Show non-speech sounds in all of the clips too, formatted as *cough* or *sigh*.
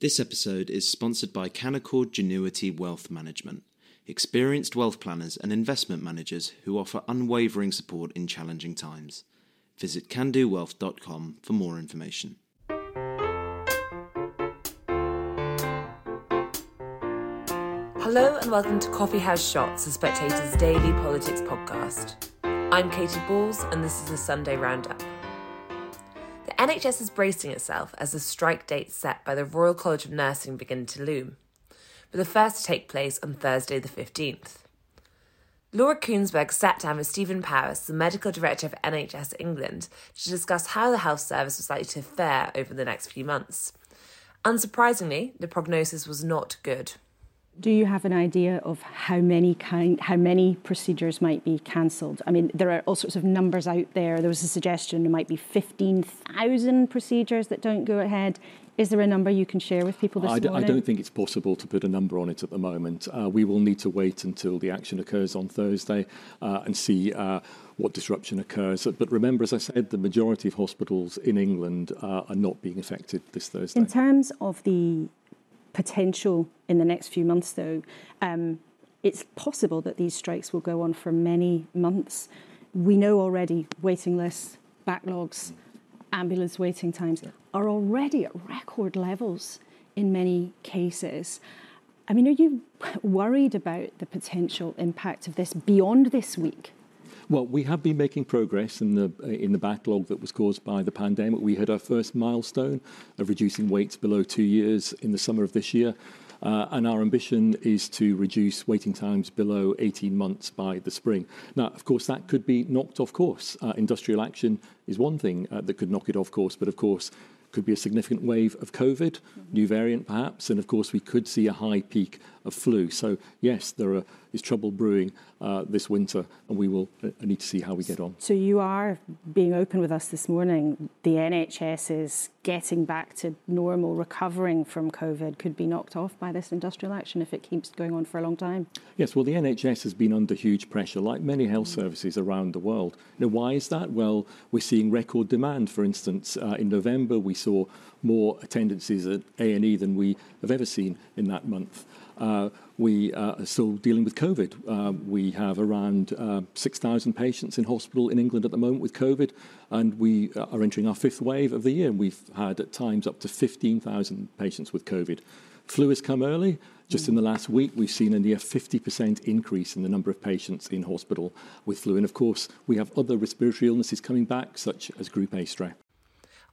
This episode is sponsored by Canaccord Genuity Wealth Management, experienced wealth planners and investment managers who offer unwavering support in challenging times. Visit candowealth.com for more information. Hello and welcome to Coffee House Shots, the Spectator's daily politics podcast. I'm Katy Balls and this is the Sunday Roundup. NHS is bracing itself as the strike dates set by the Royal College of Nursing begin to loom, with the first to take place on Thursday the 15th. Laura Kuenssberg sat down with Stephen Powis, the medical director of NHS England, to discuss how the health service was likely to fare over the next few months. Unsurprisingly, the prognosis was not good. Do you have an idea of how many kind, how many procedures might be cancelled? I mean, there are all sorts of numbers out there. There was a suggestion there might be 15,000 procedures that don't go ahead. Is there a number you can share with people this I d- morning? I don't think it's possible to put a number on it at the moment. Uh, we will need to wait until the action occurs on Thursday uh, and see uh, what disruption occurs. But remember, as I said, the majority of hospitals in England uh, are not being affected this Thursday. In terms of the potential in the next few months, though, um, it's possible that these strikes will go on for many months. We know already waiting lists, backlogs, ambulance waiting times are already at record levels in many cases. I mean, are you worried about the potential impact of this beyond this week? Well, we have been making progress in the in the backlog that was caused by the pandemic. We had our first milestone of reducing waits below two years in the summer of this year. Uh, and our ambition is to reduce waiting times below 18 months by the spring. Now, of course, that could be knocked off course. Uh, industrial action is one thing uh, that could knock it off course, but of course, could be a significant wave of COVID, mm-hmm. new variant perhaps, and of course we could see a high peak of flu. So yes, there are, is trouble brewing uh, this winter, and we will uh, need to see how we get on. So you are being open with us this morning. The NHS is getting back to normal, recovering from COVID, could be knocked off by this industrial action if it keeps going on for a long time. Yes, well, the NHS has been under huge pressure, like many health services around the world. Now, why is that? Well, we're seeing record demand. For instance, uh, in November we saw more attendances at A&E than we have ever seen in that month. Uh, we uh, are still dealing with COVID. Uh, we have around uh, 6,000 patients in hospital in England at the moment with COVID, and we uh, are entering our fifth wave of the year. We've had at times up to 15,000 patients with COVID. Flu has come early. Just in the last week, we've seen a near 50% increase in the number of patients in hospital with flu. And of course, we have other respiratory illnesses coming back, such as Group A strep.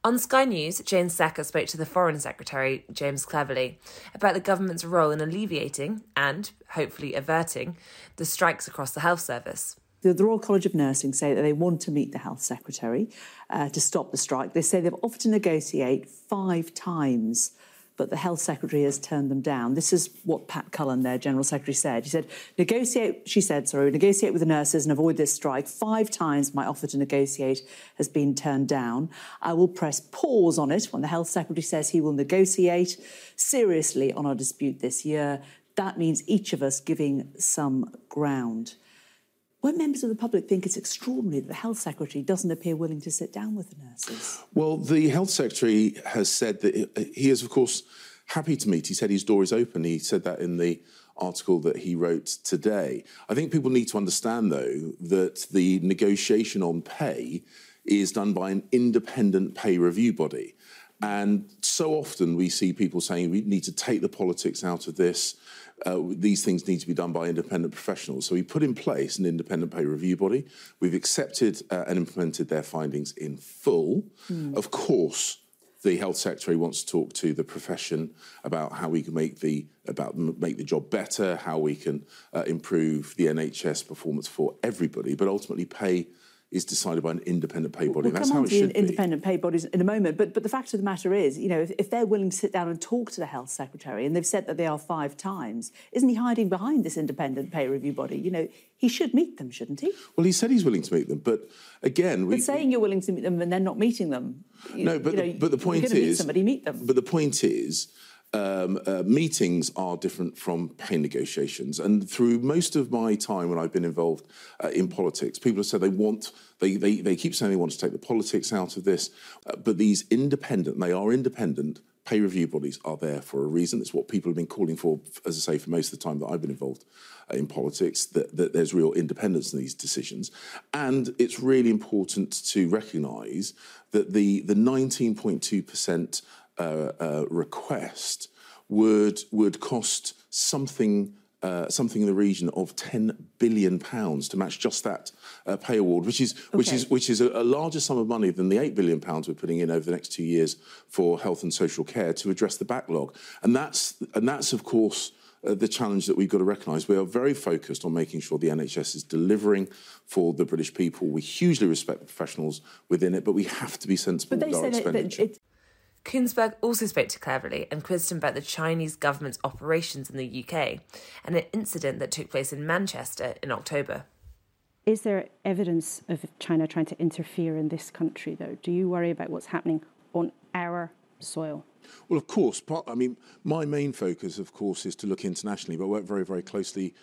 On Sky News, Jayne Secker spoke to the Foreign Secretary, James Cleverly, about the government's role in alleviating and, hopefully, averting the strikes across the health service. The, Royal College of Nursing say that they want to meet the Health Secretary uh, to stop the strike. They say they've offered to negotiate five times but the health secretary has turned them down. This is what Pat Cullen, their general secretary, said. He said, negotiate, she said, sorry, negotiate with the nurses and avoid this strike. Five times my offer to negotiate has been turned down. I will press pause on it when the health secretary says he will negotiate seriously on our dispute this year. That means each of us giving some ground. When members of the public think it's extraordinary that the health secretary doesn't appear willing to sit down with the nurses. Well, the health secretary has said that uh, he is, of course, happy to meet. He said his door is open. He said that in the article that he wrote today. I think people need to understand, though, that the negotiation on pay is done by an independent pay review body. And so often we see people saying we need to take the politics out of this uh, these things need to be done by independent professionals. So we put in place an independent pay review body. We've accepted uh, and implemented their findings in full. Mm. Of course, the health secretary wants to talk to the profession about how we can make the about make the job better, how we can uh, improve the NHS performance for everybody, but ultimately pay is decided by an independent pay body. We'll That's how it to should independent be. pay bodies in a moment. But but the fact of the matter is, you know, if, if, they're willing to sit down and talk to the health secretary, and they've said that they are five times, isn't he hiding behind this independent pay review body? You know, he should meet them, shouldn't he? Well, he said he's willing to meet them, but again, we, but saying you're willing to meet them and then not meeting them. You, no, but you know, the, but the point is, meet somebody meet them. But the point is um, uh, meetings are different from pay negotiations. And through most of my time when I've been involved uh, in politics, people have said they want, they, they, they keep saying they want to take the politics out of this, uh, but these independent, they are independent pay review bodies are there for a reason. It's what people have been calling for, as I say, for most of the time that I've been involved uh, in politics, that, that there's real independence in these decisions. And it's really important to recognise that the, the 19.2% uh, uh, request would, would cost something uh, something in the region of 10 billion pounds to match just that uh, pay award, which is okay. which is which is a, a, larger sum of money than the 8 billion pounds we're putting in over the next two years for health and social care to address the backlog. And that's and that's of course. Uh, the challenge that we've got to recognise. We are very focused on making sure the NHS is delivering for the British people. We hugely respect the professionals within it, but we have to be sensible with our expenditure. Kuenssberg also spoke to Cleverly and quizzed him about the Chinese government's operations in the UK and an incident that took place in Manchester in October. Is there evidence of China trying to interfere in this country, though? Do you worry about what's happening on our soil? Well, of course. Part, I mean, my main focus, of course, is to look internationally, but work very, very closely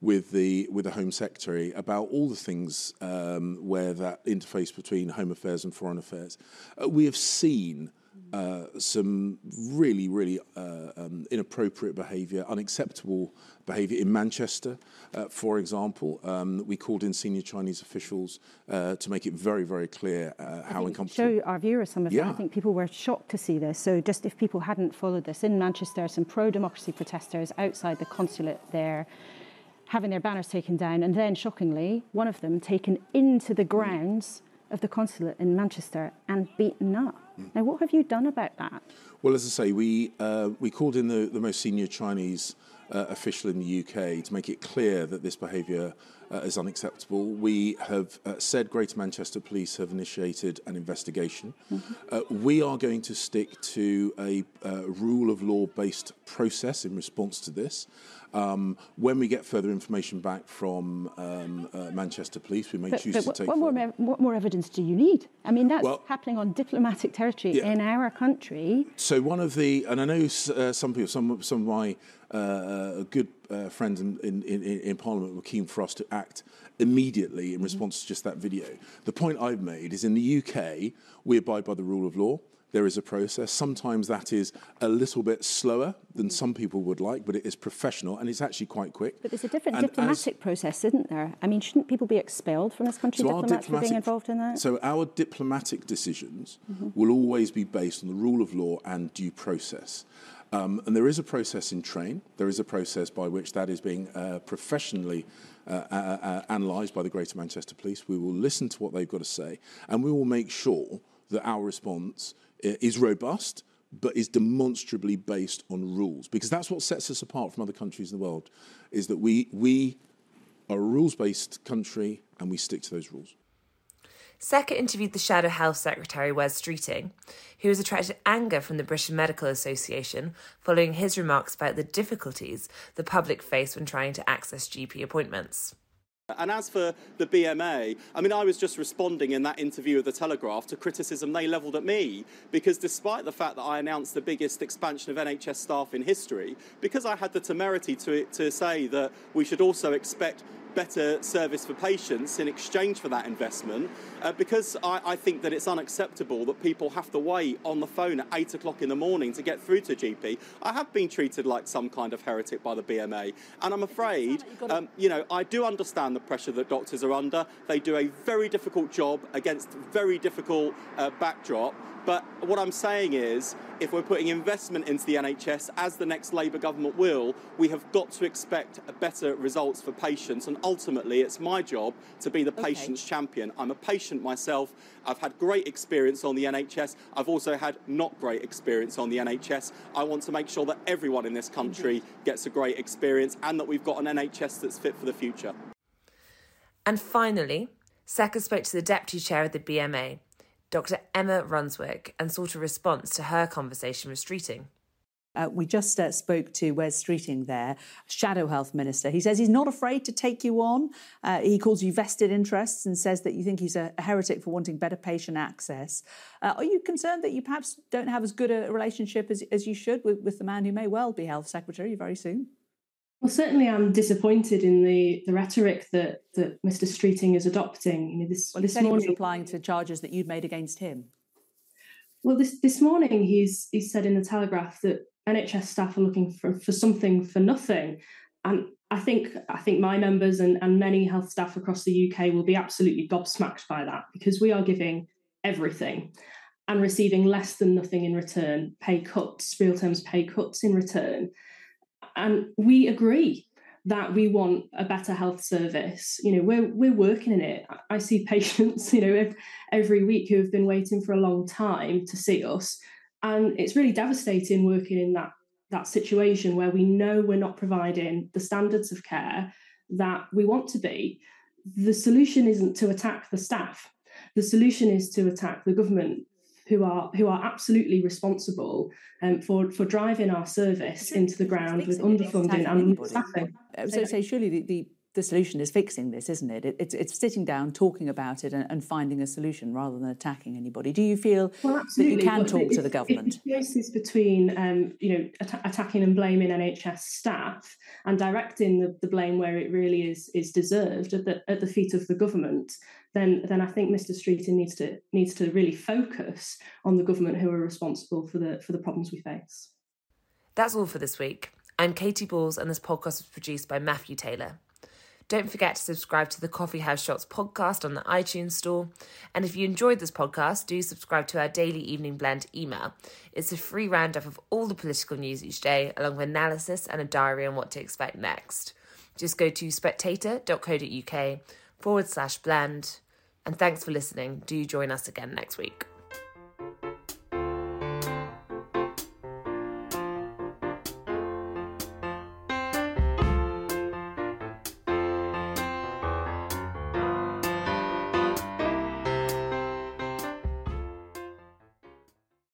with the with the Home Secretary about all the things um, where that interface between Home Affairs and Foreign Affairs. Uh, we have seen uh, some really, really uh, um, inappropriate behaviour, unacceptable behaviour in Manchester, uh, for example. Um, we called in senior Chinese officials uh, to make it very, very clear uh, how uncomfortable. Show our viewers some of yeah. that. I think people were shocked to see this. So, just if people hadn't followed this, in Manchester, some pro democracy protesters outside the consulate there having their banners taken down, and then shockingly, one of them taken into the grounds of the consulate in Manchester and beaten up. Mm. Now, what have you done about that? Well, as I say, we, uh, we called in the, the most senior Chinese uh, official in the UK to make it clear that this behaviour uh, is unacceptable. We have uh, said Greater Manchester Police have initiated an investigation. Mm-hmm. Uh, we are going to stick to a uh, rule of law based process in response to this. Um, when we get further information back from um, Manchester Police, we may but, choose but to take. What more, what more, evidence do you need? I mean, that's well, happening on diplomatic territory yeah. in our country. So one of the, and I know uh, some people, some some of my uh, uh good uh, friends in, in, in, in, Parliament were keen for us to act immediately in response mm-hmm. to just that video. The point I've made is in the UK, we abide by the rule of law there is a process. Sometimes that is a little bit slower than some people would like, but it is professional and it's actually quite quick. But there's a different and diplomatic process, isn't there? I mean, shouldn't people be expelled from this country, so diplomats, for being involved in that? So our diplomatic decisions mm-hmm. will always be based on the rule of law and due process. Um, and there is a process in train. There is a process by which that is being uh, professionally uh, uh, uh analysed by the Greater Manchester Police. We will listen to what they've got to say, and we will make sure that our response is robust, but is demonstrably based on rules. Because that's what sets us apart from other countries in the world, is that we, we are a rules-based country and we stick to those rules. Secker interviewed the Shadow Health Secretary Wes Streeting, who has attracted anger from the British Medical Association following his remarks about the difficulties the public face when trying to access GP appointments. And as for the BMA, I mean, I was just responding in that interview with The Telegraph to criticism they levelled at me because despite the fact that I announced the biggest expansion of NHS staff in history, because I had the temerity to, to say that we should also expect better service for patients in exchange for that investment uh, because I, I, think that it's unacceptable that people have to wait on the phone at 8 o'clock in the morning to get through to GP. I have been treated like some kind of heretic by the BMA and I'm afraid, um, you know, I do understand the pressure that doctors are under. They do a very difficult job against very difficult uh, backdrop but what I'm saying is, if we're putting investment into the NHS, as the next Labour government will, we have got to expect better results for patients. And ultimately, it's my job to be the okay. patient's champion. I'm a patient myself. I've had great experience on the NHS. I've also had not great experience on the NHS. I want to make sure that everyone in this country mm-hmm. gets a great experience and that we've got an NHS that's fit for the future. And finally, Secker spoke to the deputy chair of the BMA, Dr. Emma Runswick, and sought a response to her conversation with Streeting. Uh, we just uh, spoke to Wes Streeting there, Shadow Health Minister. He says he's not afraid to take you on. Uh, he calls you vested interests and says that you think he's a, heretic for wanting better patient access. Uh, are you concerned that you perhaps don't have as good a relationship as, as you should with, with the man who may well be Health Secretary very soon? Well, certainly, I'm disappointed in the, the rhetoric that, that Mr. Streeting is adopting. You know, this, well, this morning, he was replying to charges that you'd made against him. Well, this this morning he's he said in the Telegraph that NHS staff are looking for, for something for nothing, and I think I think my members and, and many health staff across the UK will be absolutely gobsmacked by that because we are giving everything and receiving less than nothing in return, pay cuts, real terms pay cuts in return. And we agree that we want a better health service. You know, we're we're working in it. I see *laughs* patients, you know, every week who have been waiting for a long time to see us, and it's really devastating working in that that situation where we know we're not providing the standards of care that we want to be. The solution isn't to attack the staff. The solution is to attack the government who are who are absolutely responsible um, for for driving our service into the ground with underfunding and staffing. So, so surely the, the the solution is fixing this, isn't it? it it's, it's sitting down, talking about it, and, and, finding a solution rather than attacking anybody. Do you feel well, that you can talk to the government? The choices between, um, you know, at- attacking and blaming NHS staff and directing the, the blame where it really is is deserved at the at the feet of the government, then then I think Mr. Streeting needs to needs to really focus on the government who are responsible for the for the problems we face. That's all for this week. I'm Katy Balls, and this podcast was produced by Matthew Taylor. Don't forget to subscribe to the Coffee House Shots podcast on the iTunes Store. And if you enjoyed this podcast, do subscribe to our daily Evening Blend email. It's a free roundup of all the political news each day, along with analysis and a diary on what to expect next. Just go to spectator.co.uk forward slash blend. And thanks for listening. Do join us again next week.